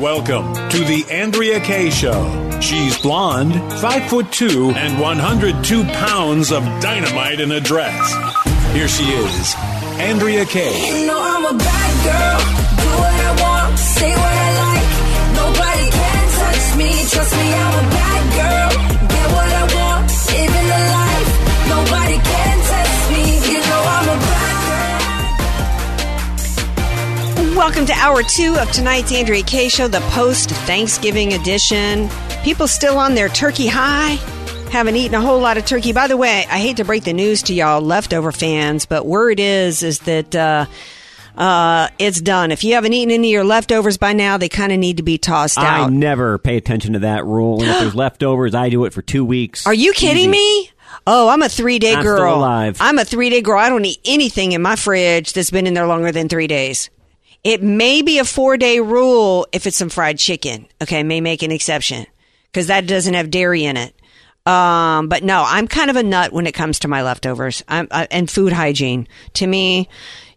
Welcome to the Andrea Kaye Show. She's blonde, five foot two, and 102 pounds of dynamite in a dress. Here she is, Andrea Kaye. You know I'm a bad girl. Do what I want, say what I like. Nobody can touch me. Trust me, I'm a bad girl. Welcome to hour two of tonight's Andrea Kaye Show, the post Thanksgiving edition. People still on their turkey high? Haven't eaten a whole lot of turkey. By the way, I hate to break the news to y'all, leftover fans, but word is is that uh, uh, it's done. If you haven't eaten any of your leftovers by now, they kind of need to be tossed out. I never pay attention to that rule. And if there's leftovers, I do it for two weeks. Are you kidding Easy. me? Oh, I'm a three day girl. I'm a three day girl. I don't eat anything in my fridge that's been in there longer than three days. It may be a four day rule if it's some fried chicken. Okay, may make an exception because that doesn't have dairy in it. Um, but no, I'm kind of a nut when it comes to my leftovers. I'm uh, and food hygiene. To me,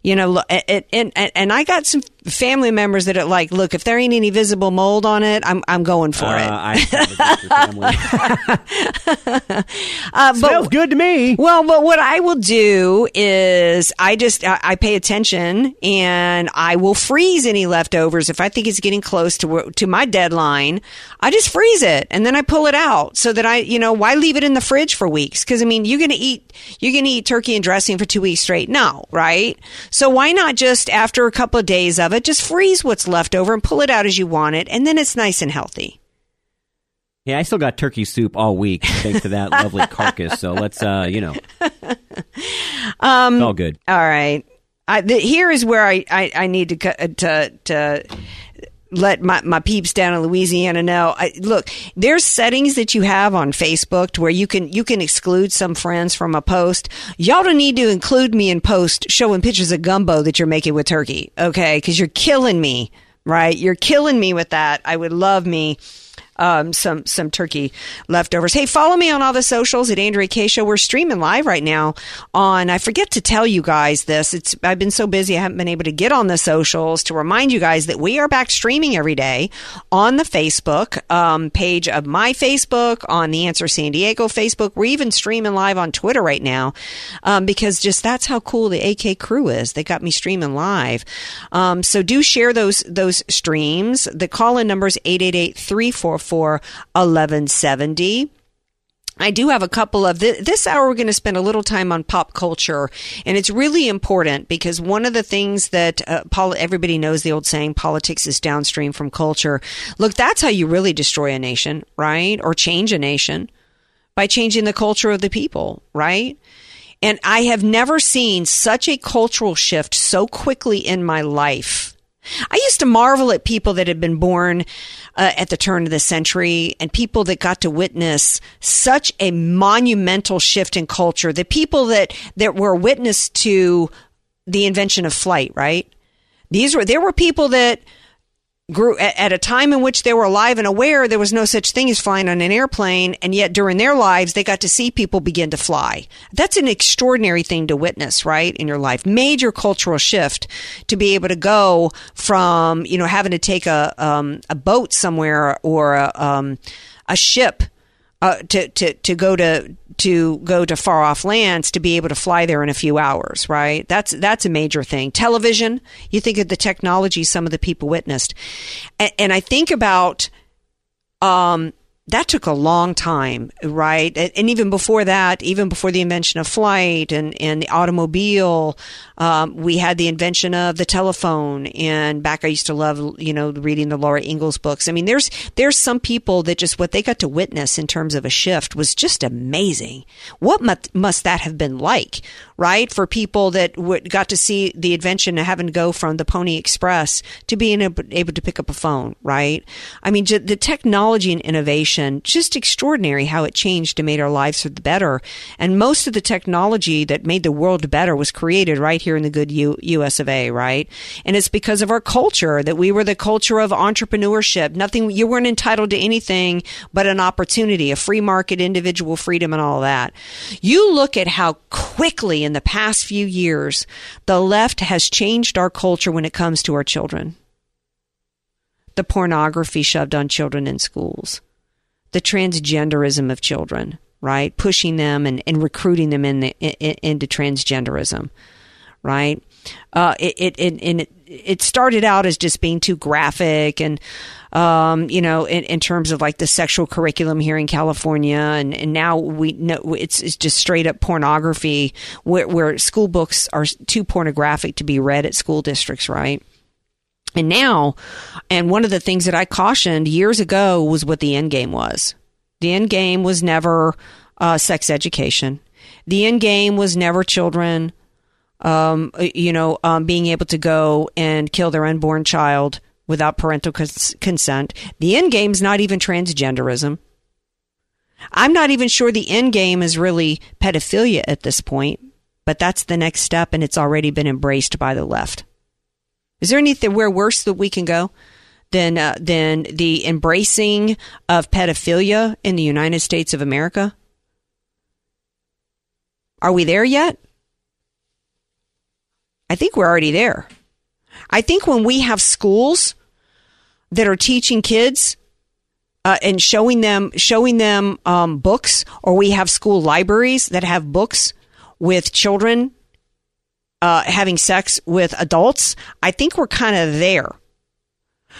you know, and and I got some family members that are like, look, if there ain't any visible mold on it, I'm I'm going for Uh, it. I have a family. Uh, but- Smells good to me. Well, but what I will do is I just I, I pay attention and I will freeze any leftovers if I think it's getting close to to my deadline. I just freeze it and then I pull it out so that I you know why leave it in the fridge for weeks? Because I mean you're gonna eat you're gonna eat turkey and dressing for two weeks straight. No, right? So why not just after a couple of days of it, just freeze what's left over and pull it out as you want it, and then it's nice and healthy. Yeah, I still got turkey soup all week thanks to that lovely carcass. So let's, uh, you know, Um, all good. All right. I, the, here is where I, I, I need to, co- to to let my, my peeps down in Louisiana know. I, look, there's settings that you have on Facebook to where you can you can exclude some friends from a post. Y'all don't need to include me in post showing pictures of gumbo that you're making with turkey, okay? Because you're killing me, right? You're killing me with that. I would love me um, some some turkey leftovers. Hey, follow me on all the socials at Andrea Kaye Show. We're streaming live right now on. I forget to tell you guys this. It's I've been so busy I haven't been able to get on the socials to remind you guys that we are back streaming every day on the Facebook um, page of my Facebook, on the Answer San Diego Facebook. We're even streaming live on Twitter right now um, because just that's how cool the AK crew is. They got me streaming live. Um, so do share those those streams. The call in number is 888 344 1170. I do have a couple of th- this hour. We're going to spend a little time on pop culture, and it's really important because one of the things that uh, pol- everybody knows the old saying, "Politics is downstream from culture." Look, that's how you really destroy a nation, right? Or change a nation by changing the culture of the people, right? And I have never seen such a cultural shift so quickly in my life. I used to marvel at people that had been born uh, at the turn of the century and people that got to witness such a monumental shift in culture. The people that, that were witness to the invention of flight, right? These were, there were people that grew at, a time in which they were alive and aware there was no such thing as flying on an airplane and yet during their lives they got to see people begin to fly. That's an extraordinary thing to witness right in your life. Major cultural shift to be able to go from you know having to take a um, a boat somewhere or a, um, a ship uh, to, to, to go to to go to far off lands to be able to fly there in a few hours, right? That's that's a major thing. Television, you think of the technology some of the people witnessed, and, and I think about um, that took a long time, right? And, even before that, even before the invention of flight and, and the automobile, um, we had the invention of the telephone. And back, I used to love, you know, reading the Laura Ingalls books. I mean, there's there's some people that just what they got to witness in terms of a shift was just amazing. What must, must that have been like, right? For people that got to see the invention of having to go from the Pony Express to being able, able to pick up a phone, right? I mean, the technology and innovation just extraordinary how it changed and made our lives for the better. And most of the technology that made the world better was created right here in the good U- US of A, right? And it's because of our culture that we were the culture of entrepreneurship. Nothing, you weren't entitled to anything but an opportunity, a free market, individual freedom, and all that. You look at how quickly in the past few years the left has changed our culture when it comes to our children the pornography shoved on children in schools, the transgenderism of children, right? Pushing them and, and recruiting them in the, in, into transgenderism, right? Uh, it, it, it, and it, it started out as just being too graphic and, um, you know, in, in, terms of like the sexual curriculum here in California, and, and now we know it's, it's just straight up pornography where, where school books are too pornographic to be read at school districts, right? And now, and one of the things that I cautioned years ago was what the end game was. The end game was never uh, sex education. The end game was never children, um, you know, um, being able to go and kill their unborn child without parental cons- consent. The end game is not even transgenderism. I'm not even sure the end game is really pedophilia at this point, but that's the next step, and it's already been embraced by the left. Is there anywhere worse that we can go than uh, than the embracing of pedophilia in the United States of America? Are we there yet? I think we're already there. I think when we have schools that are teaching kids uh, and showing them showing them um, books, or we have school libraries that have books with children uh, having sex with adults, I think we're kind of there.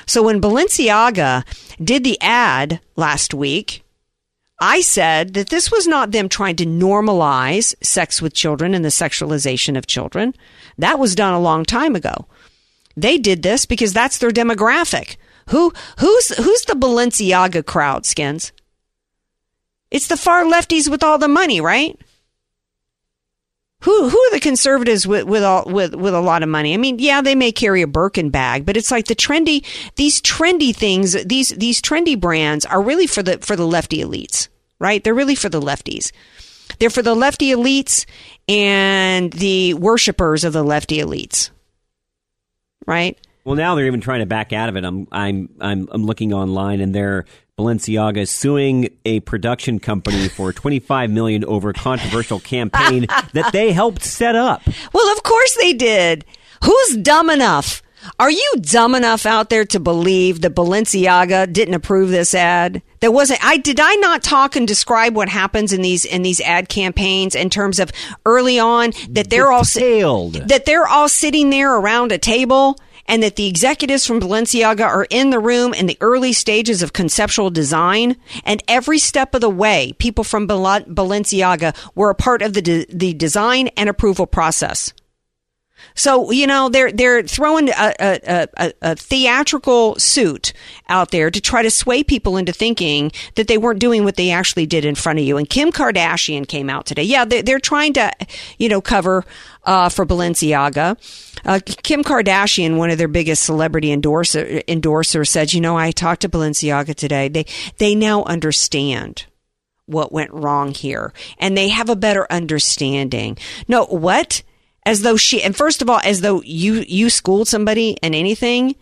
So when Balenciaga did the ad last week, I said that this was not them trying to normalize sex with children and the sexualization of children. That was done a long time ago. They did this because that's their demographic. Who who's who's the Balenciaga crowd, Skins? It's the far lefties with all the money, right? Who who are the conservatives with with all with with a lot of money? I mean, yeah, they may carry a Birkin bag, but it's like the trendy these trendy things, these these trendy brands are really for the for the lefty elites, right? They're really for the lefties. They're for the lefty elites and the worshippers of the lefty elites. Right? Well, now they're even trying to back out of it. I'm I'm I'm I'm looking online and they're Balenciaga is suing a production company for 25 million over a controversial campaign that they helped set up. Well, of course they did. Who's dumb enough? Are you dumb enough out there to believe that Balenciaga didn't approve this ad? There wasn't I did I not talk and describe what happens in these in these ad campaigns in terms of early on that they're Detailed. all that they're all sitting there around a table and that the executives from Balenciaga are in the room in the early stages of conceptual design. And every step of the way, people from Balenciaga were a part of the, de- the design and approval process. So you know they're they're throwing a, a, a, a, theatrical suit out there to try to sway people into thinking that they weren't doing what they actually did in front of you. And Kim Kardashian came out today. Yeah, they're, they're trying to you know cover uh, for Balenciaga. Uh, Kim Kardashian, one of their biggest celebrity endorser endorsers, said, "You know, I talked to Balenciaga today. They they now understand." What went wrong here? And they have a better understanding. No, what? as though she and first of all as though you you schooled somebody in anything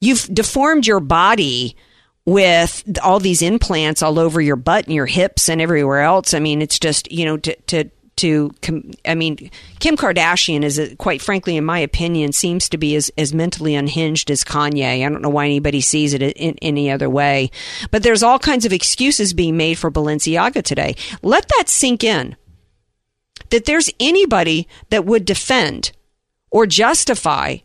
you've deformed your body with all these implants all over your butt and your hips and everywhere else i mean it's just you know to to to I mean, Kim Kardashian is, uh, quite frankly, in my opinion, seems to be as, as mentally unhinged as Kanye. I don't know why anybody sees it in, in any other way. But there's all kinds of excuses being made for Balenciaga today. Let that sink in that there's anybody that would defend or justify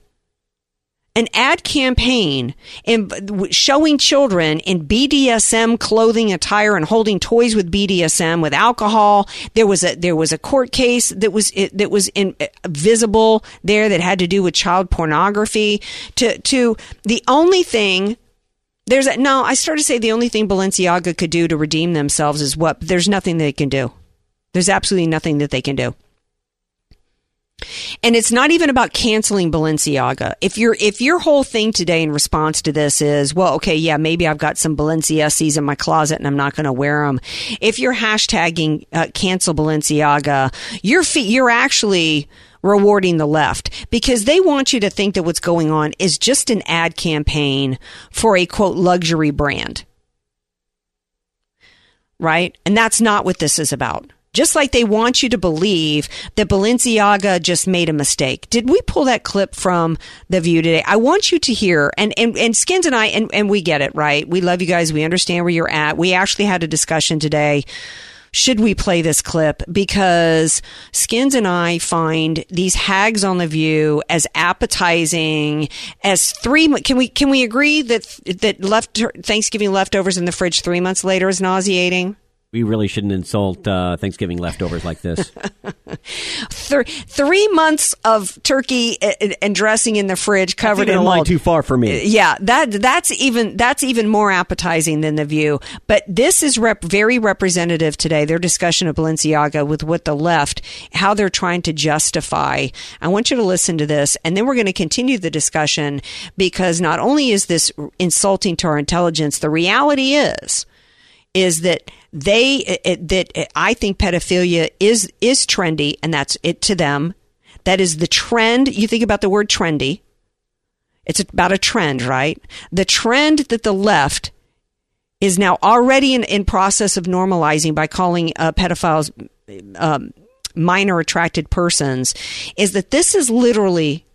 an ad campaign in showing children in BDSM clothing attire and holding toys with BDSM with alcohol. There was a there was a court case that was that was in, uh, visible there that had to do with child pornography. To to the only thing there's a, no. I started to say the only thing Balenciaga could do to redeem themselves is what. There's nothing they can do. There's absolutely nothing that they can do. And it's not even about canceling Balenciaga. If your if your whole thing today in response to this is, well, okay, yeah, maybe I've got some Balenciagas in my closet and I'm not going to wear them. If you're hashtagging uh, cancel Balenciaga, you're you're actually rewarding the left because they want you to think that what's going on is just an ad campaign for a quote luxury brand. Right? And that's not what this is about. Just like they want you to believe that Balenciaga just made a mistake. Did we pull that clip from The View today? I want you to hear, and, and, and Skins and I, and, and we get it, right? We love you guys. We understand where you're at. We actually had a discussion today should we play this clip because Skins and I find these hags on the view as appetizing as three can we can we agree that that left Thanksgiving leftovers in the fridge 3 months later is nauseating? We really shouldn't insult uh, Thanksgiving leftovers like this. Th- three months of turkey and, and, dressing in the fridge covered in mold. too far for me. Yeah, that that's even that's even more appetizing than the view. But this is rep- very representative today. Their discussion of Balenciaga with what the left, how they're trying to justify. I want you to listen to this, and then we're going to continue the discussion because not only is this insulting to our intelligence, the reality is is that they it, that I think pedophilia is is trendy, and that's it to them. That is the trend. You think about the word trendy. It's about a trend, right? The trend that the left is now already in, in process of normalizing by calling uh, pedophiles um, minor attracted persons is that this is literally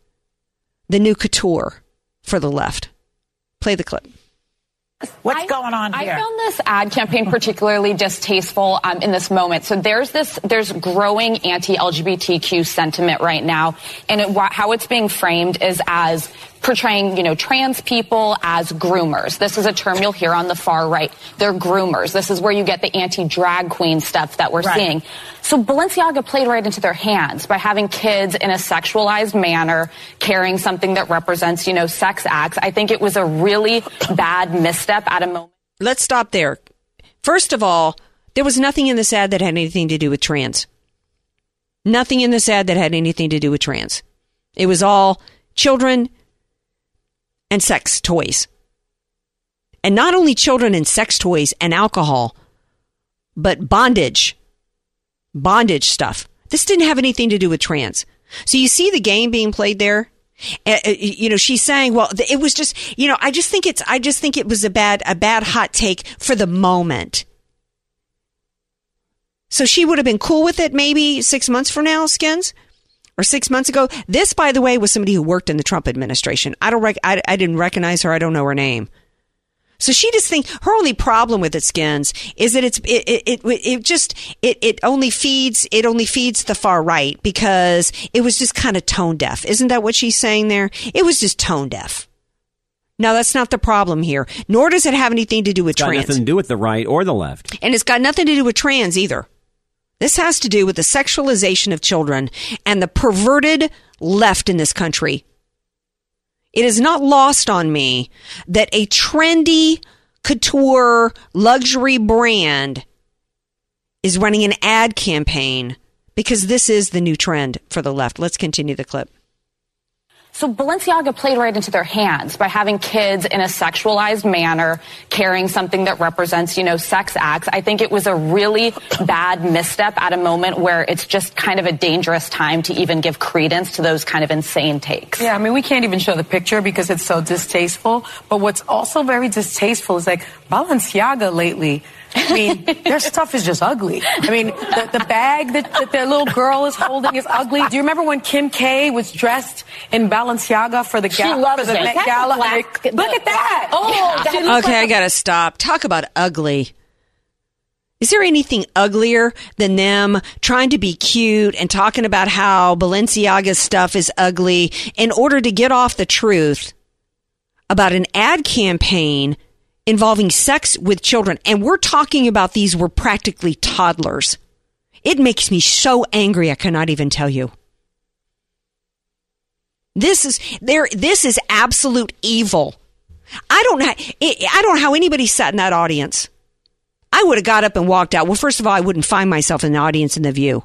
the new couture for the left. Play the clip. What's I, going on here? I found this ad campaign particularly distasteful um, in this moment. So there's this, there's growing anti-LGBTQ sentiment right now, and it, how it's being framed is as portraying, you know, trans people as groomers. This is a term you'll hear on the far right. They're groomers. This is where you get the anti-drag queen stuff that we're right. seeing. So Balenciaga played right into their hands by having kids in a sexualized manner carrying something that represents, you know, sex acts. I think it was a really bad misstep at a moment. Let's stop there. First of all, there was nothing in this ad that had anything to do with trans. Nothing in this ad that had anything to do with trans. It was all children and sex toys. And not only children and sex toys and alcohol, but bondage, bondage stuff. This didn't have anything to do with trans. So you see the game being played there? Uh, you know, she's saying, well, it was just, you know, I just think it's, I just think it was a bad, a bad hot take for the moment. So she would have been cool with it maybe six months from now, Skins or six months ago. This, by the way, was somebody who worked in the Trump administration. I don't, rec- I, I didn't recognize her. I don't know her name. So she just thinks her only problem with it skins is that it's it, it it, it just it, it only feeds it only feeds the far right because it was just kind of tone deaf. Isn't that what she's saying there? It was just tone deaf. No, that's not the problem here. Nor does it have anything to do with it's got trans. Nothing to do with the right or the left, and it's got nothing to do with trans either. This has to do with the sexualization of children and the perverted left in this country. It is not lost on me that a trendy couture luxury brand is running an ad campaign because this is the new trend for the left. Let's continue the clip. So Balenciaga played right into their hands by having kids in a sexualized manner carrying something that represents, you know, sex acts. I think it was a really bad misstep at a moment where it's just kind of a dangerous time to even give credence to those kind of insane takes. Yeah, I mean, we can't even show the picture because it's so distasteful. But what's also very distasteful is like Balenciaga lately I mean, their stuff is just ugly. I mean, the, the bag that, that their little girl is holding is ugly. Do you remember when Kim K was dressed in Balenciaga for the, ga- for the Met Gala? Black, the, look at that. Oh, yeah. okay, like I gotta stop. Talk about ugly. Is there anything uglier than them trying to be cute and talking about how Balenciaga's stuff is ugly in order to get off the truth about an ad campaign involving sex with children. And we're talking about these were practically toddlers. It makes me so angry, I cannot even tell you. This is there. This is absolute evil. I don't know. I don't know how anybody sat in that audience. I would have got up and walked out. Well, first of all, I wouldn't find myself in the audience in the view.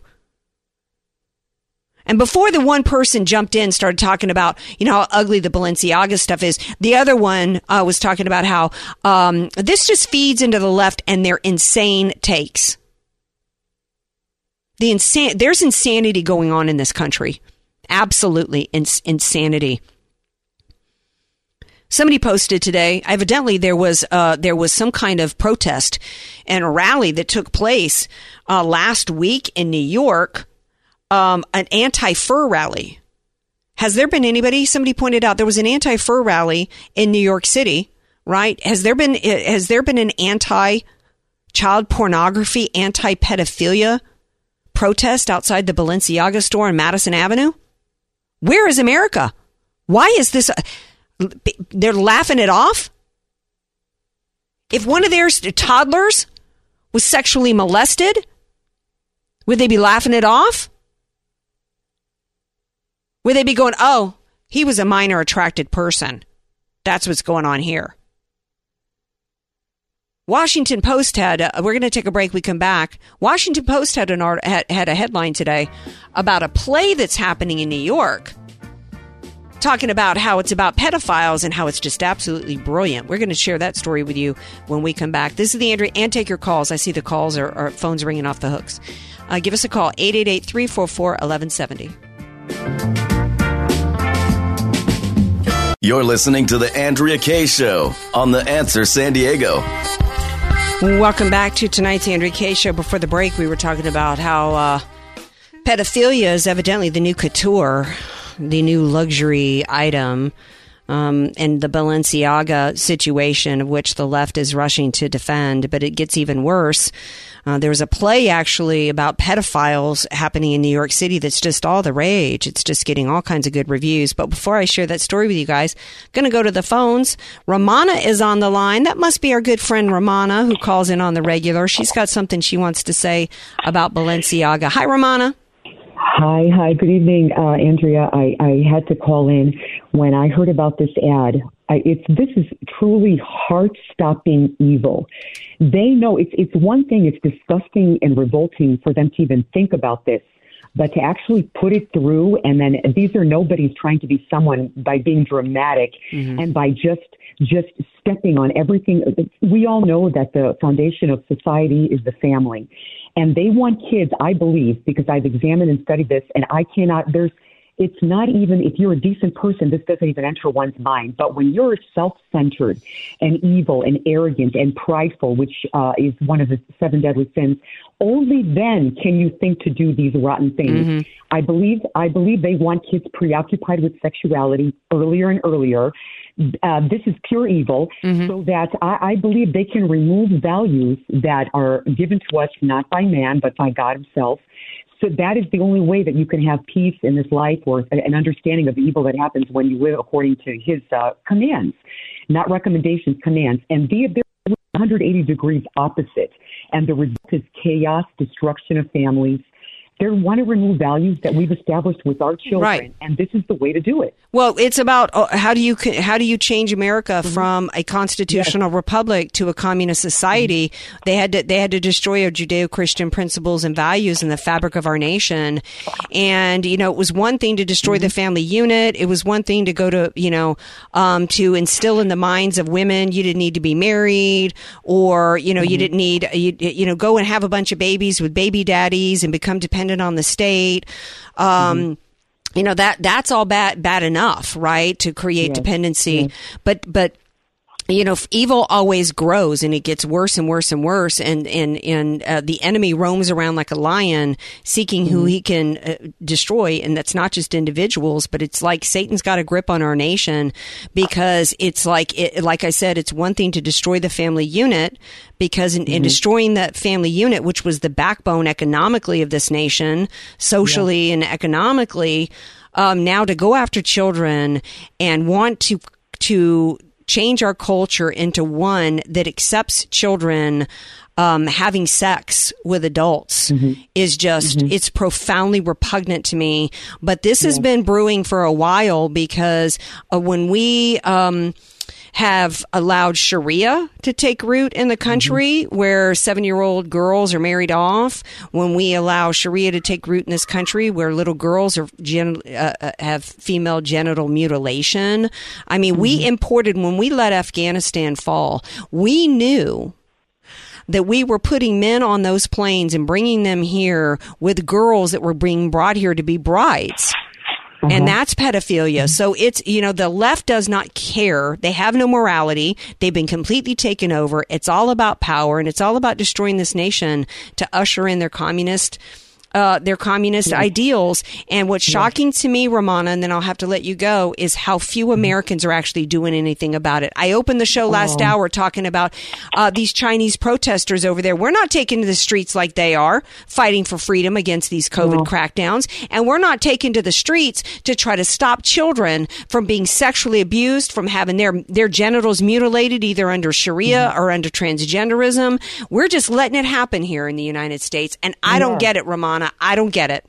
And before the one person jumped in, started talking about, you know, how ugly the Balenciaga stuff is, the other one uh, was talking about how um, this just feeds into the left and their insane takes. The insane, there's insanity going on in this country. Absolutely ins- insanity. Somebody posted today. Evidently, there was uh, there was some kind of protest and rally that took place uh, last week in New York um, an anti fur rally. Has there been anybody? Somebody pointed out there was an anti fur rally in New York City, right? Has there been has there been an anti child pornography, anti pedophilia protest outside the Balenciaga store on Madison Avenue? Where is America? Why is this? They're laughing it off. If one of their toddlers was sexually molested, would they be laughing it off? Would they be going, oh, he was a minor attracted person? That's what's going on here. Washington Post had. Uh, we're going to take a break. We come back. Washington Post had an art, had, had a headline today about a play that's happening in New York, talking about how it's about pedophiles and how it's just absolutely brilliant. We're going to share that story with you when we come back. This is the Andrea, and take your calls. I see the calls are, are phones ringing off the hooks. Uh, give us a call 888 344 1170. You're listening to The Andrea Kaye Show on The Answer San Diego. Welcome back to tonight's Andrea Kaye Show. Before the break, we were talking about how uh, pedophilia is evidently the new couture, the new luxury item. Um, and the Balenciaga situation, of which the left is rushing to defend, but it gets even worse uh, there was a play actually about pedophiles happening in New York City that's just all the rage. It's just getting all kinds of good reviews. But before I share that story with you guys, I'm going to go to the phones. Romana is on the line. That must be our good friend Romana who calls in on the regular. She's got something she wants to say about Balenciaga. Hi, Romana. Hi, hi, good evening, uh, Andrea. I, I had to call in when I heard about this ad. I, it's this is truly heart-stopping evil. They know it's it's one thing. It's disgusting and revolting for them to even think about this, but to actually put it through and then these are nobody's trying to be someone by being dramatic mm-hmm. and by just just stepping on everything. We all know that the foundation of society is the family. And they want kids, I believe, because I've examined and studied this, and I cannot, there's, it's not even, if you're a decent person, this doesn't even enter one's mind. But when you're self centered and evil and arrogant and prideful, which uh, is one of the seven deadly sins, only then can you think to do these rotten things. Mm-hmm. I believe, I believe they want kids preoccupied with sexuality earlier and earlier uh, this is pure evil, mm-hmm. so that I, I believe they can remove values that are given to us not by man but by God Himself. So that is the only way that you can have peace in this life or an understanding of evil that happens when you live according to His uh, commands, not recommendations, commands. And they're 180 degrees opposite. And the result is chaos, destruction of families, they want to remove values that we've established with our children, right. and this is the way to do it. Well, it's about uh, how do you how do you change America mm-hmm. from a constitutional yes. republic to a communist society? Mm-hmm. They had to they had to destroy our Judeo-Christian principles and values in the fabric of our nation. And you know, it was one thing to destroy mm-hmm. the family unit. It was one thing to go to you know um, to instill in the minds of women you didn't need to be married, or you know you mm-hmm. didn't need you, you know go and have a bunch of babies with baby daddies and become dependent dependent on the state. Um, mm-hmm you know that that's all bad bad enough right to create yes. dependency yes. but but you know, evil always grows and it gets worse and worse and worse, and and and uh, the enemy roams around like a lion, seeking who mm-hmm. he can uh, destroy, and that's not just individuals, but it's like Satan's got a grip on our nation because it's like it, like I said, it's one thing to destroy the family unit because in, mm-hmm. in destroying that family unit, which was the backbone economically of this nation, socially yeah. and economically. Um, now to go after children and want to to change our culture into one that accepts children um, having sex with adults is just it's profoundly repugnant to me. But this has been brewing for a while because uh, when we um, have allowed Sharia to take root in the country, where seven-year-old girls are married off, when we allow Sharia to take root in this country, where little girls are gen- uh, uh, have female genital mutilation. I mean, we imported when we let Afghanistan fall. We knew that we were putting men on those planes and bringing them here with girls that were being brought here to be brides. And mm-hmm. that's pedophilia. Mm-hmm. So it's, you know, the left does not care. They have no morality. They've been completely taken over. It's all about power and it's all about destroying this nation to usher in their communist uh, their communist ideals. And what's shocking to me, Ramona, and then I'll have to let you go, is how few Americans are actually doing anything about it. I opened the show last Oh. hour talking about uh, these Chinese protesters over there. We're not taking to the streets like they are, fighting for freedom against these COVID crackdowns. And we're not taking to the streets to try to stop children from being sexually abused, from having their, their genitals mutilated either under Sharia or under transgenderism. We're just letting it happen here in the United States. And I don't get it, I don't get it.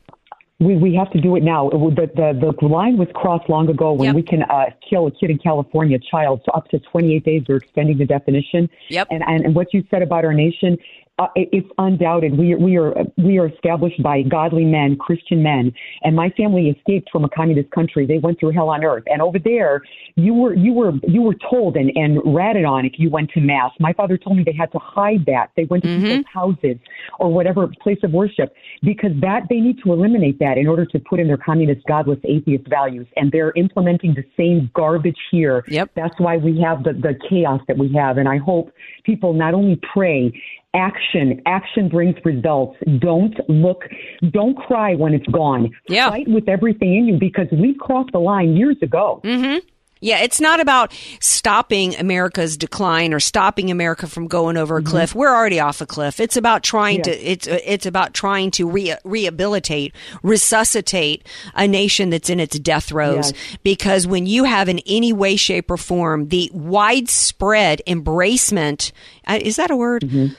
We we have to do it now. The the, the line was crossed long ago when we can uh, kill a kid in California, a child, so up to 28 days. They're extending the definition. Yep. And and, and what you said about our nation, uh, it's undoubted. We we are we are established by godly men, Christian men, and my family escaped from a communist country. They went through hell on earth, and over there, you were you were you were told and and ratted on if you went to mass. My father told me they had to hide that. They went to people's houses or whatever place of worship because that they need to eliminate that in order to put in their communist, godless, atheist values, and they're implementing the same garbage here. Yep. That's why we have the the chaos that we have, and I hope people not only pray. Action, action brings results. Don't look, don't cry when it's gone. Yeah. Fight with everything in you because we crossed the line years ago. Mm-hmm. Yeah, it's not about stopping America's decline or stopping America from going over a Mm-hmm. cliff. We're already off a cliff. It's about trying Yeah. to it's it's about trying to re- rehabilitate, resuscitate a nation that's in its death throes. Yes. Because when you have in any way, shape, or form the widespread embracement, uh, is that a word? Mm-hmm.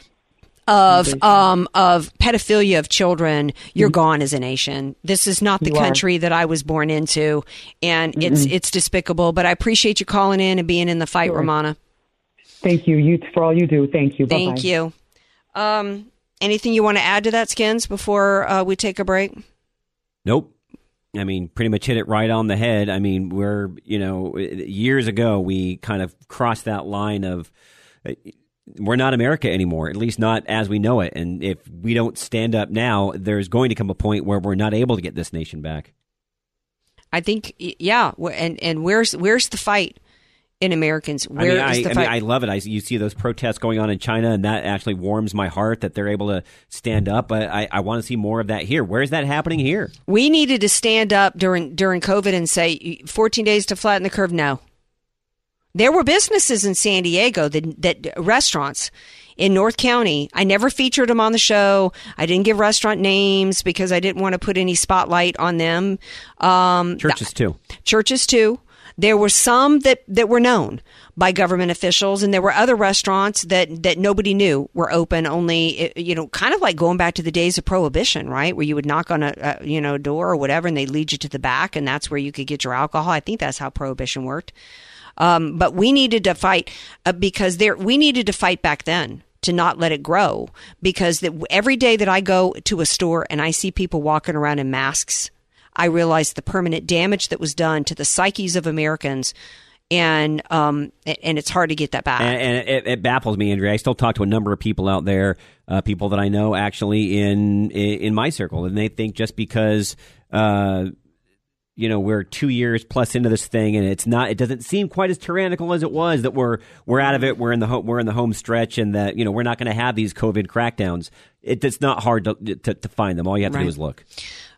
Of um of pedophilia of children, you're gone as a nation. This is not the Mm-hmm. You are. country that I was born into, and it's Mm-mm. it's despicable. But I appreciate you calling in and being in the fight, Sure. Ramona. Thank you, you for all you do. Thank you. Thank Bye-bye. you. Um, anything you want to add to that, Skins, before uh, we take a break? Nope. I mean, pretty much hit it right on the head. I mean, we're, you know, years ago, we kind of crossed that line of uh, we're not America anymore, at least not as we know it. And if we don't stand up now, there's going to come a point where we're not able to get this nation back. I think, yeah. And and where's where's the fight in Americans? Where I is mean, I, the I, fight? mean, I love it. I, you see those protests going on in China, and that actually warms my heart that they're able to stand up. But I, I want to see more of that here. Where is that happening here? we needed to stand up during during COVID and say 14 days to flatten the curve. No, there were businesses in San Diego that that restaurants in North County. I never featured them on the show. I didn't give restaurant names because I didn't want to put any spotlight on them. Um, Churches too. churches too. There were some that, that were known by government officials, and there were other restaurants that, that nobody knew were open. Only, eh, you know, kind of like going back to the days of prohibition, right? Where you would knock on a, a you know door or whatever, and they lead you to the back, and that's where you could get your alcohol. I think that's how prohibition worked. Um, but we needed to fight uh, because there we needed to fight back then to not let it grow because that every day that I go to a store and I see people walking around in masks, I realize the permanent damage that was done to the psyches of Americans, and um, and it's hard to get that back. And, and it, it baffles me, Andrea. I still talk to a number of people out there, uh, people that I know actually in in, my circle, and they think just because. Uh, you know we're two years plus into this thing, and it's not. It doesn't seem quite as tyrannical as it was. That we're we're out of it. We're in the home, we're in the home stretch, and that you know we're not going to have these COVID crackdowns. it, it's not hard to, to, to find them. All you have to Right. do is look.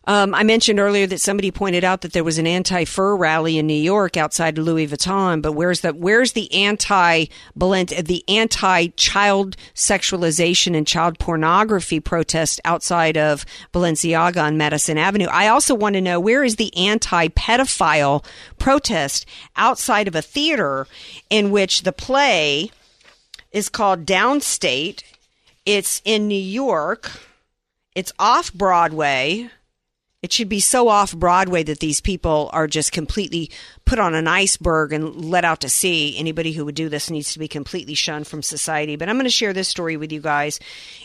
Um, I mentioned earlier that somebody pointed out that there was an anti-fur rally in New York outside Louis Vuitton, but where's the where's the anti the anti-child sexualization and child pornography protest outside of Balenciaga on Madison Avenue? I also want to know where is the anti-pedophile protest outside of a theater in which the play is called Downstate. It's in New York. It's off Broadway. It should be so off Broadway that these people are just completely put on an iceberg and let out to sea. Anybody who would do this needs to be completely shunned from society. But I'm going to share this story with you guys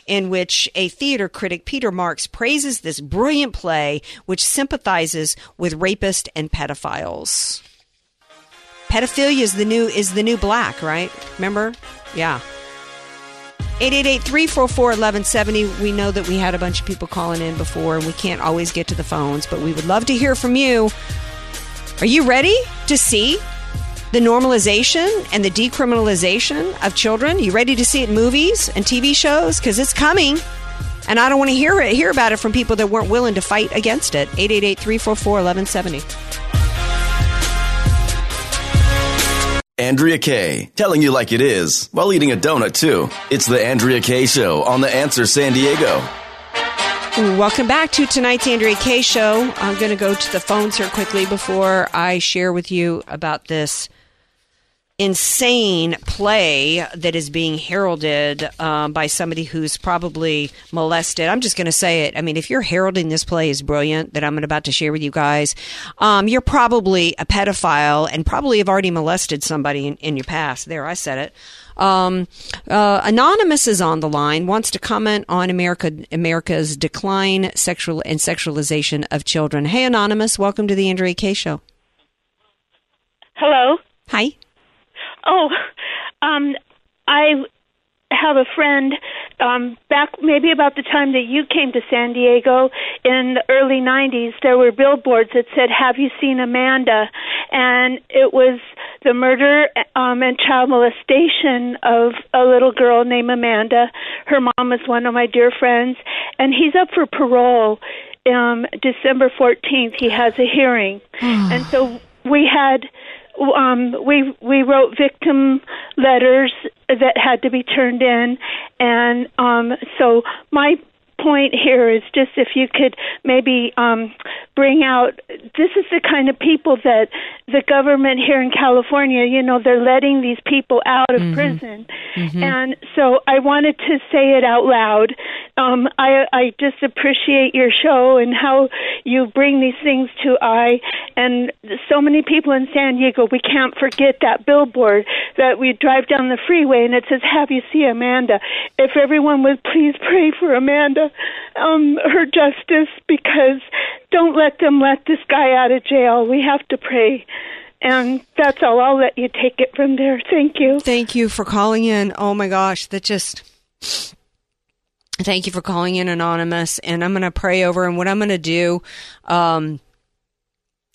in which a theater critic, Peter Marks, praises this brilliant play which sympathizes with rapists and pedophiles. Pedophilia is the new is the new black, right? Remember? Yeah. 888-344-1170. We know that we had a bunch of people calling in before and we can't always get to the phones, but we would love to hear from you. Are you ready to see the normalization and the decriminalization of children? You ready to see it in movies and TV shows cuz it's coming. And I don't want to hear it, hear about it from people that weren't willing to fight against it. 888-344-1170. Andrea Kaye, telling you like it is while eating a donut too. It's the Andrea Kaye Show on the Answer San Diego. Welcome back to tonight's Andrea Kaye show. I'm going to go to the phones here quickly before I share with you about this insane play that is being heralded um, by somebody who's probably molested. I'm just going to say it. I mean, if you're heralding this play as brilliant that I'm about to share with you guys, um, you're probably a pedophile and probably have already molested somebody in, in your past. There, I said it. Um, uh, Anonymous is on the line, wants to comment on America America's decline, sexual and sexualization of children. Hey, Anonymous, welcome to the Andrea Kaye Show. Hello. Hi. Oh, um, I have a friend um, back maybe about the time that you came to San Diego in the early 90s. There were billboards that said, "Have you seen Amanda?" And it was the murder um, and child molestation of a little girl named Amanda. Her mom is one of my dear friends, and he's up for parole. Um, December 14th, he has a hearing, and so we had um, we we wrote victim letters that had to be turned in, and um, so my point here is just if you could maybe um, bring out this is the kind of people that the government here in California, you know, they're letting these people out of prison, and so I wanted to say it out loud. Um, I I just appreciate your show and how you bring these things to eye, and so many people in San Diego, we can't forget that billboard that we drive down the freeway and it says, "Have you see Amanda?" If everyone would please pray for Amanda, um, her justice, because don't let them let this guy out of jail. We have to pray. And that's all. I'll let you take it from there. Thank you. Thank you for calling in. Oh my gosh, that just. Thank you for calling in, Anonymous. And I'm going to pray over. And what I'm going to do um,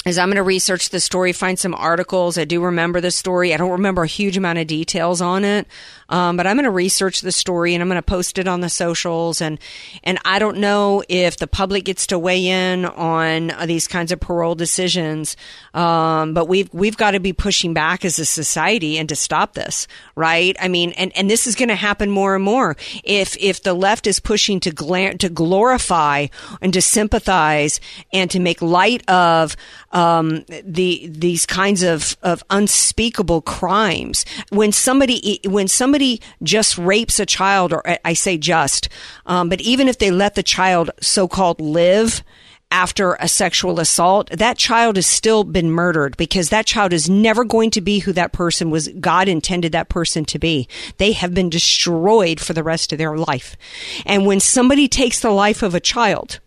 is I'm going to research the story, find some articles. I do remember the story. I don't remember a huge amount of details on it, um, but I'm going to research the story and I'm going to post it on the socials. And and I don't know if the public gets to weigh in on uh, these kinds of parole decisions, um, but we've we've got to be pushing back as a society and to stop this, right? I mean, and and this is going to happen more and more if if the left is pushing to gla- to glorify and to sympathize and to make light of um, the these kinds of, of unspeakable crimes. When somebody when somebody just rapes a child, or I say just, um, but even if they let the child so called live after a sexual assault, that child has still been murdered because that child is never going to be who that person was God intended that person to be. They have been destroyed for the rest of their life. And when somebody takes the life of a child,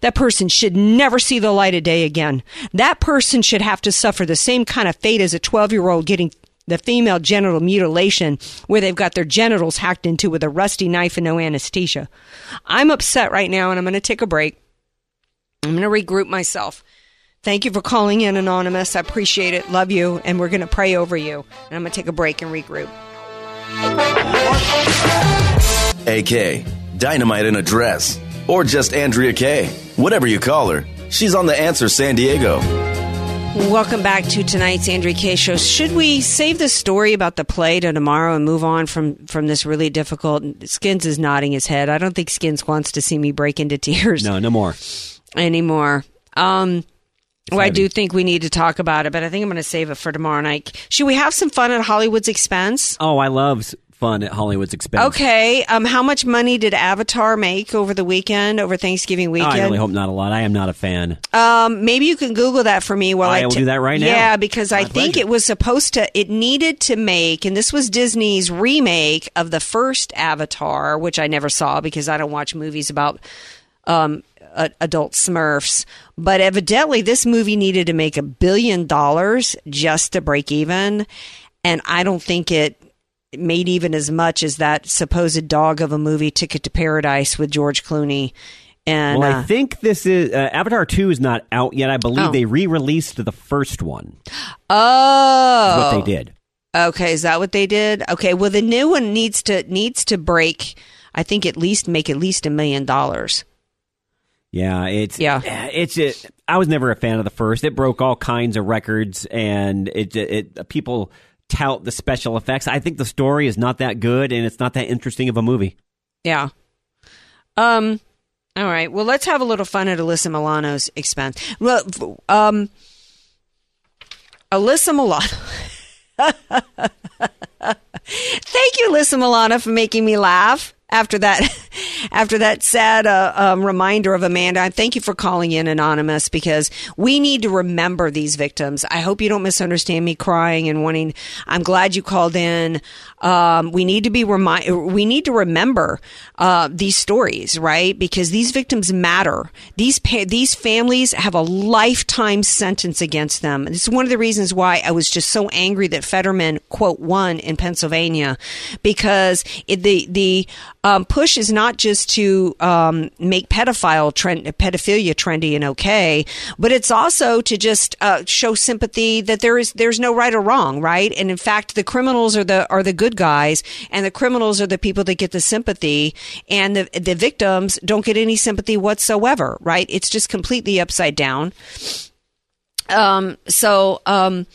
that person should never see the light of day again. That person should have to suffer the same kind of fate as a 12 year old getting the female genital mutilation where they've got their genitals hacked into with a rusty knife and no anesthesia. I'm upset right now and I'm going to take a break. I'm going to regroup myself. Thank you for calling in, Anonymous. I appreciate it. Love you. And we're going to pray over you. And I'm going to take a break and regroup. AK, Dynamite in a Dress, or just Andrea Kaye. Whatever you call her, she's on The Answer San Diego. Welcome back to tonight's Andrea Kaye show. Should we save the story about the play to tomorrow and move on from from this really difficult? Skins is nodding his head. I don't think Skins wants to see me break into tears No, no more. anymore. Um, well, I do think we need to talk about it, but I think I'm going to save it for tomorrow night. Should we have some fun at Hollywood's expense? Oh, I love fun at Hollywood's expense. Okay. Um, how much money did Avatar make over the weekend, over Thanksgiving weekend? I really hope not a lot. I am not a fan. Um, maybe you can Google that for me while I, I will t- do that right now. Yeah, because I My think it was supposed to. It needed to make, and this was Disney's remake of the first Avatar, which I never saw because I don't watch movies about um, adult Smurfs. But evidently, this movie needed to make a billion dollars just to break even, and I don't think it made even as much as that supposed dog of a movie Ticket to Paradise with George Clooney. And well, uh, I think this is uh, Avatar Two is not out yet. I believe Oh. they re-released the first one. oh, what they did. Okay, is that what they did? Okay, well the new one needs to needs to break. I think at least make at least a million dollars. Yeah, it's Yeah. it's it. I was never a fan of the first. It broke all kinds of records, and it it people tout the special effects. I think the story is not that good, and it's not that interesting of a movie. Yeah. Um. All right. Well, let's have a little fun at Alyssa Milano's expense. Well, um, Alyssa Milano. Thank you, Alyssa Milano, for making me laugh after that. After that sad uh, um, reminder of Amanda, and thank you for calling in anonymous because we need to remember these victims. I hope you don't misunderstand me crying and wanting. I'm glad you called in. Um, we need to be remind. We need to remember uh, these stories, right? Because these victims matter. These pa- these families have a lifetime sentence against them. Is one of the reasons why I was just so angry that Fetterman quote won in Pennsylvania because it, the the um, push is not just to um, make pedophile trend pedophilia trendy and okay, but it's also to just uh, show sympathy that there is there's no right or wrong, right? And in fact, the criminals are the are the good guys, and the criminals are the people that get the sympathy, and the the victims don't get any sympathy whatsoever, right? It's just completely upside down. Um. So, um,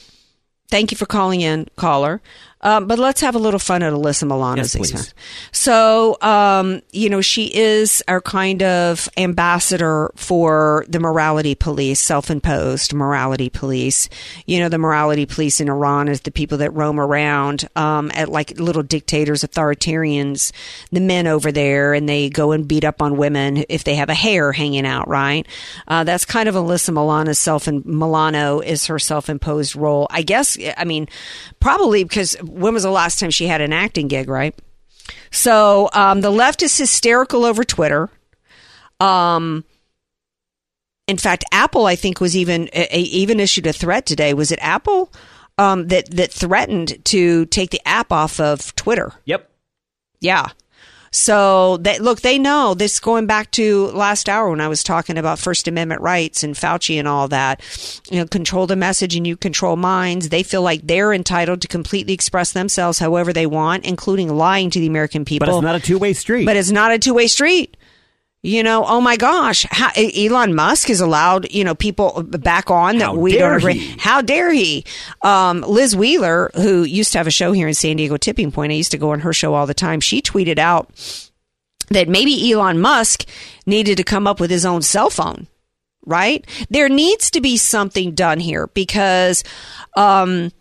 thank you for calling in, caller. Um, but let's have a little fun at Alyssa Milano's Yes, expense. So, um, you know, she is our kind of ambassador for the morality police, self-imposed morality police. You know, the morality police in Iran is the people that roam around um, at like little dictators, authoritarians, the men over there, and they go and beat up on women if they have a hair hanging out. Right? Uh, that's kind of Alyssa Milano's self. And Milano is her self-imposed role. I guess. I mean, probably because when was the last time she had an acting gig? Right? So um, the left is hysterical over Twitter. Um, in fact, Apple, I think, was even a, even issued a threat today. Was it Apple um, that that threatened to take the app off of Twitter? Yep. Yeah. So they look, they know this going back to last hour when I was talking about First Amendment rights and Fauci and all that. You know, control the message and you control minds. They feel like they're entitled to completely express themselves however they want, including lying to the American people. But it's not a two way street. But it's not a two way street. You know, oh my gosh, how, Elon Musk has allowed, you know, people back on that How we don't agree. he. How dare he? Um, Liz Wheeler, who used to have a show here in San Diego Tipping Point, I used to go on her show all the time. She tweeted out that maybe Elon Musk needed to come up with his own cell phone, right? There needs to be something done here because, um,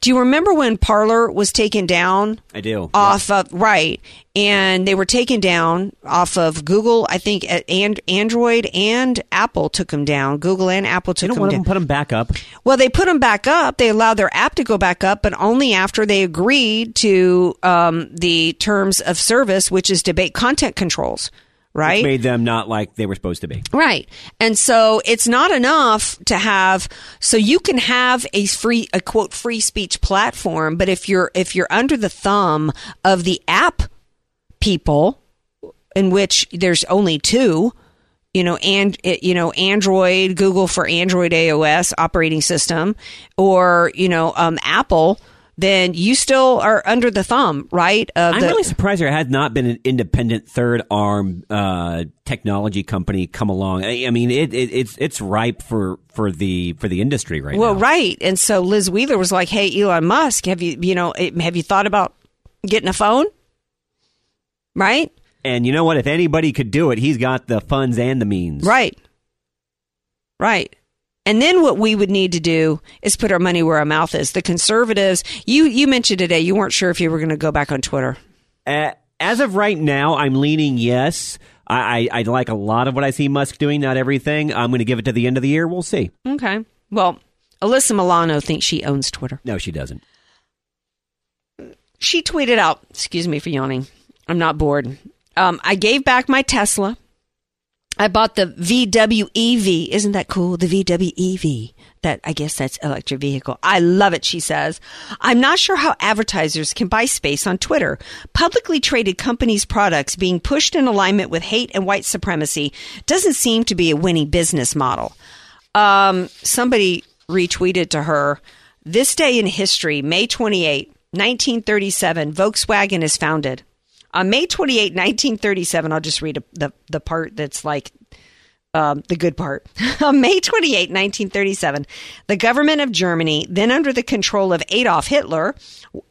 do you remember when Parler was taken down? I do. off of right and they were taken down off of google i think and android and apple took them down google and apple took You know, them one of down them put them back up. well they put them back up they allowed their app to go back up but only after they agreed to um, the terms of service which is debate content controls right Which made them not like they were supposed to be. Right. And so it's not enough to have so you can have a free a quote free speech platform, but if you're if you're under the thumb of the app people in which there's only two, you know, and you know, Android, Google for Android AOS operating system, or you know, um, Apple then you still are under the thumb, right? Of I'm really surprised there has not been an independent third arm uh, technology company come along. I, I mean, it, it, it's it's ripe for, for the for the industry right well, now. Well, right. And so Liz Wheeler was like, "Hey, Elon Musk, have you you know have you thought about getting a phone?" Right. And you know what? If anybody could do it, he's got the funds and the means. Right. Right. And then what we would need to do is put our money where our mouth is. The conservatives, you you mentioned today you weren't sure if you were going to go back on Twitter. Uh, as of right now, I'm leaning yes. I, I, I like a lot of what I see Musk doing, not everything. I'm going to give it to the end of the year. We'll see. Okay. Well, Alyssa Milano thinks she owns Twitter. No, she doesn't. She tweeted out, excuse me for yawning. I'm not bored. Um, I gave back my Tesla. I bought the VWEV. Isn't that cool? The VWEV. That I guess that's electric vehicle. I love it, she says. I'm not sure how advertisers can buy space on Twitter. Publicly traded companies' products being pushed in alignment with hate and white supremacy doesn't seem to be a winning business model. Um, somebody retweeted to her this day in history, May 28, 1937, Volkswagen is founded. On May 28, 1937, I'll just read the, the part that's like um, the good part. On May 28, 1937, the government of Germany, then under the control of Adolf Hitler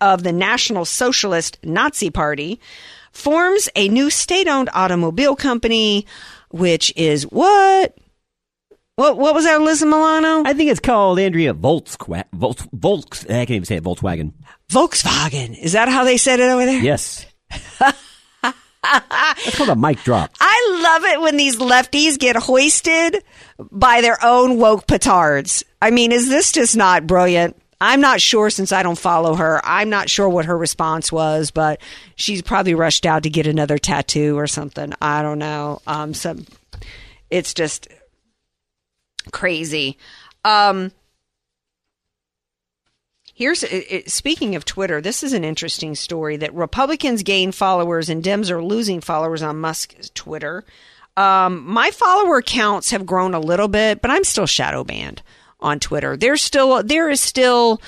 of the National Socialist Nazi Party, forms a new state owned automobile company, which is what? What, what was that, Liz Milano? I think it's called Andrea Volkswagen. Volks, Volks, I can't even say it. Volkswagen. Volkswagen. Is that how they said it over there? Yes. That's called a mic drop. I love it when these lefties get hoisted by their own woke petards. I mean, is this just not brilliant? I'm not sure since I don't follow her. I'm not sure what her response was, but she's probably rushed out to get another tattoo or something. I don't know. Um, some, it's just crazy. Um, Here's speaking of Twitter. This is an interesting story that Republicans gain followers and Dems are losing followers on Musk's Twitter. Um, my follower counts have grown a little bit, but I'm still shadow banned on Twitter. There's still there is still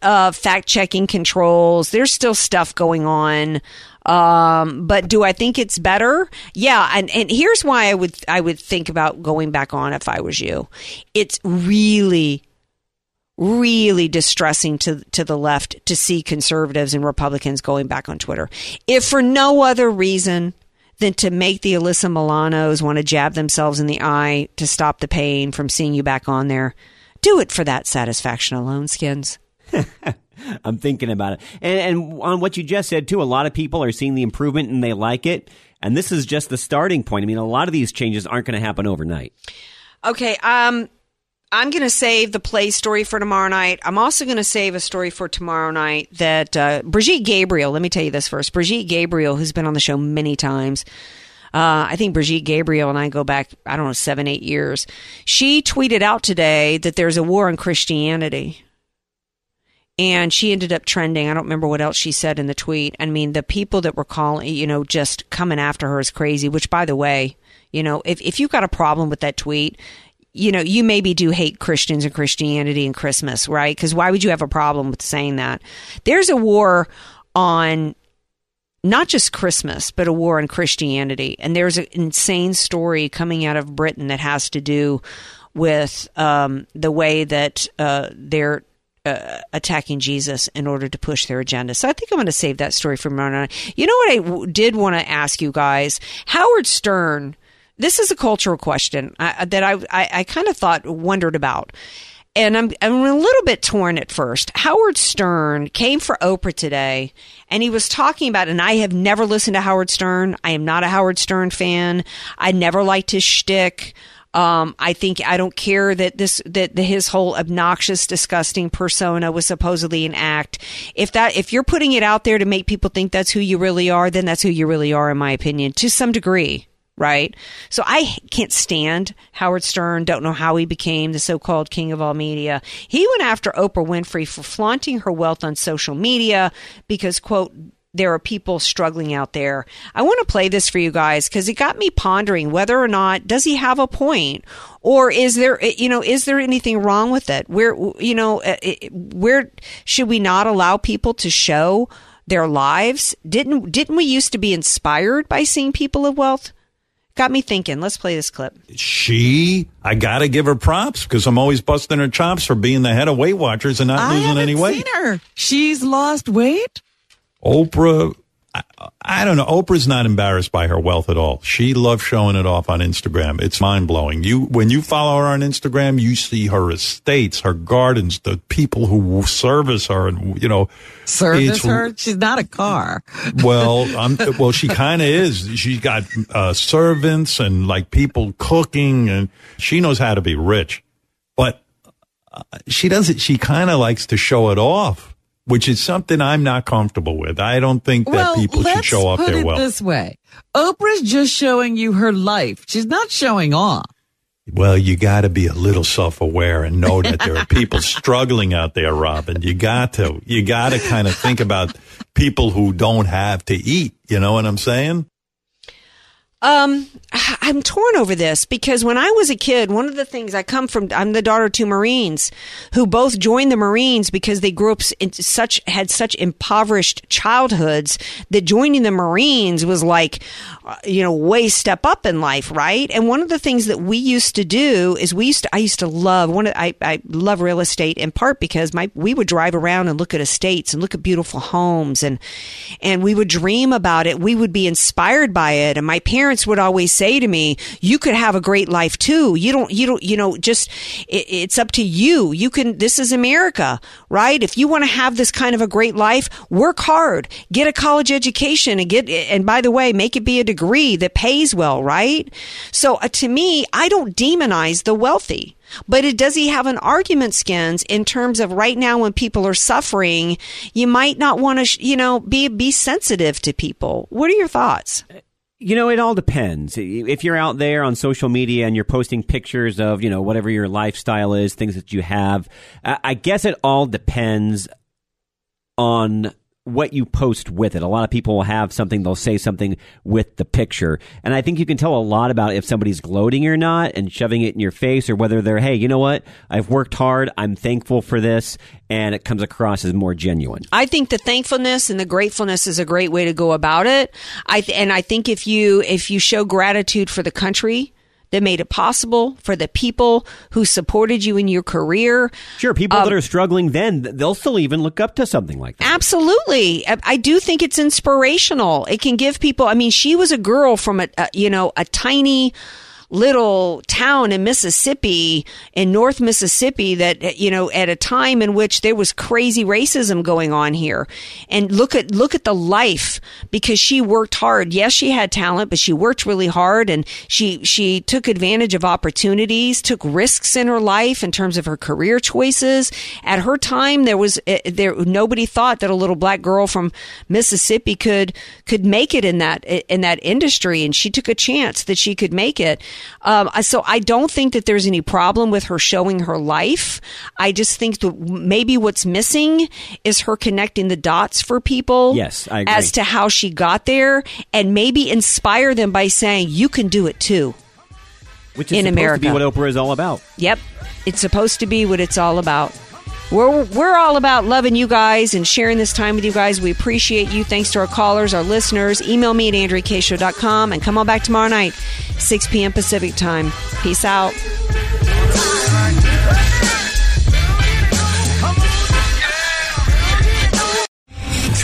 uh, fact checking controls. There's still stuff going on. Um, but do I think it's better? Yeah, and and here's why I would I would think about going back on if I was you. It's really really distressing to to the left to see conservatives and Republicans going back on Twitter. If for no other reason than to make the Alyssa Milanos want to jab themselves in the eye to stop the pain from seeing you back on there, do it for that satisfaction alone, skins. I'm thinking about it. And, and on what you just said, too, a lot of people are seeing the improvement and they like it. And this is just the starting point. I mean, a lot of these changes aren't going to happen overnight. Okay, um I'm going to save the play story for tomorrow night. I'm also going to save a story for tomorrow night that uh, Brigitte Gabriel, let me tell you this first. Brigitte Gabriel, who's been on the show many times, uh, I think Brigitte Gabriel and I go back, I don't know, seven, eight years. She tweeted out today that there's a war on Christianity. And she ended up trending. I don't remember what else she said in the tweet. I mean, the people that were calling, you know, just coming after her is crazy, which, by the way, you know, if, if you've got a problem with that tweet, you know, you maybe do hate Christians and Christianity and Christmas, right? Because why would you have a problem with saying that? There's a war on not just Christmas, but a war on Christianity. And there's an insane story coming out of Britain that has to do with um, the way that uh, they're uh, attacking Jesus in order to push their agenda. So I think I'm going to save that story for tomorrow. You know what I w- did want to ask you guys? Howard Stern. This is a cultural question uh, that I I, I kind of thought wondered about. And I'm I'm a little bit torn at first. Howard Stern came for Oprah today, and he was talking about. And I have never listened to Howard Stern. I am not a Howard Stern fan. I never liked his shtick. Um, I think I don't care that this that his whole obnoxious, disgusting persona was supposedly an act. If that if you're putting it out there to make people think that's who you really are, then that's who you really are, in my opinion, to some degree right? So I can't stand Howard Stern. Don't know how he became the so-called king of all media. He went after Oprah Winfrey for flaunting her wealth on social media because, quote, there are people struggling out there. I want to play this for you guys because it got me pondering whether or not does he have a point or is there eh, you know is there anything wrong with it? Where you know uh, where should we not allow people to show their lives? Didn't didn't we used to be inspired by seeing people of wealth? Got me thinking. Let's play this clip. She, I gotta give her props because I'm always busting her chops for being the head of Weight Watchers and not I losing any weight. Seen her. She's lost weight. Oprah, I, don't know. Oprah's not embarrassed by her wealth at all. She loves showing it off on Instagram. It's mind blowing. You, when you follow her on Instagram, you see her estates, her gardens, the people who service her, and you know, Service her. She's not a car. well, I'm, well, she kind of is. She's got uh, servants and like people cooking, and she knows how to be rich. But uh, she doesn't. She kind of likes to show it off, which is something I'm not comfortable with. I don't think that well, people should show off put their it wealth. this way: Oprah's just showing you her life. She's not showing off. Well, you got to be a little self-aware and know that there are people struggling out there, Robin. You got to, you got to kind of think about people who don't have to eat. You know what I'm saying? Um, I'm torn over this because when I was a kid, one of the things I come from, I'm the daughter of two Marines who both joined the Marines because they grew up in such, had such impoverished childhoods that joining the Marines was like, uh, you know, way step up in life, right? And one of the things that we used to do is we used to, I used to love one of, I, I love real estate in part because my, we would drive around and look at estates and look at beautiful homes and, and we would dream about it. We would be inspired by it. And my parents would always say to me, you could have a great life too. You don't, you don't, you know, just, it, it's up to you. You can, this is America, right? If you want to have this kind of a great life, work hard, get a college education and get, and by the way, make it be a degree that pays well, right? So uh, to me, I don't demonize the wealthy. But it, does he have an argument, Skins, in terms of right now when people are suffering, you might not want to, you know, be be sensitive to people. What are your thoughts? You know, it all depends. If you're out there on social media and you're posting pictures of, you know, whatever your lifestyle is, things that you have, I guess it all depends on what you post with it. A lot of people will have something, they'll say something with the picture. And I think you can tell a lot about if somebody's gloating or not and shoving it in your face or whether they're, hey, you know what? I've worked hard. I'm thankful for this. And it comes across as more genuine. I think the thankfulness and the gratefulness is a great way to go about it. I th- and I think if you if you show gratitude for the country that made it possible, for the people who supported you in your career, Sure, people that um, are struggling then, they'll still even look up to something like that. Absolutely. I- I do think it's inspirational. It can give people, I mean, she was a girl from a, a you know, a tiny little town in Mississippi, in North Mississippi, that you know, at a time in which there was crazy racism going on here. And look at look at the life because she worked hard. Yes, she had talent, but she worked really hard, and she she took advantage of opportunities, took risks in her life in terms of her career choices. At her time, there was eh, there nobody thought that a little black girl from Mississippi could could make it in that in that industry, and she took a chance that she could make it. Um, so I don't think that there's any problem with her showing her life. I just think that maybe what's missing is her connecting the dots for people. Yes. As to how she got there, and maybe inspire them by saying, "You can do it too." Which is in supposed America. to be what Oprah is all about. Yep. It's supposed to be what it's all about. We're, we're all about loving you guys and sharing this time with you guys. We appreciate you. Thanks to our callers, our listeners. Email me at AndreaKayeShow.com and come on back tomorrow night, 6 p.m. Pacific time. Peace out.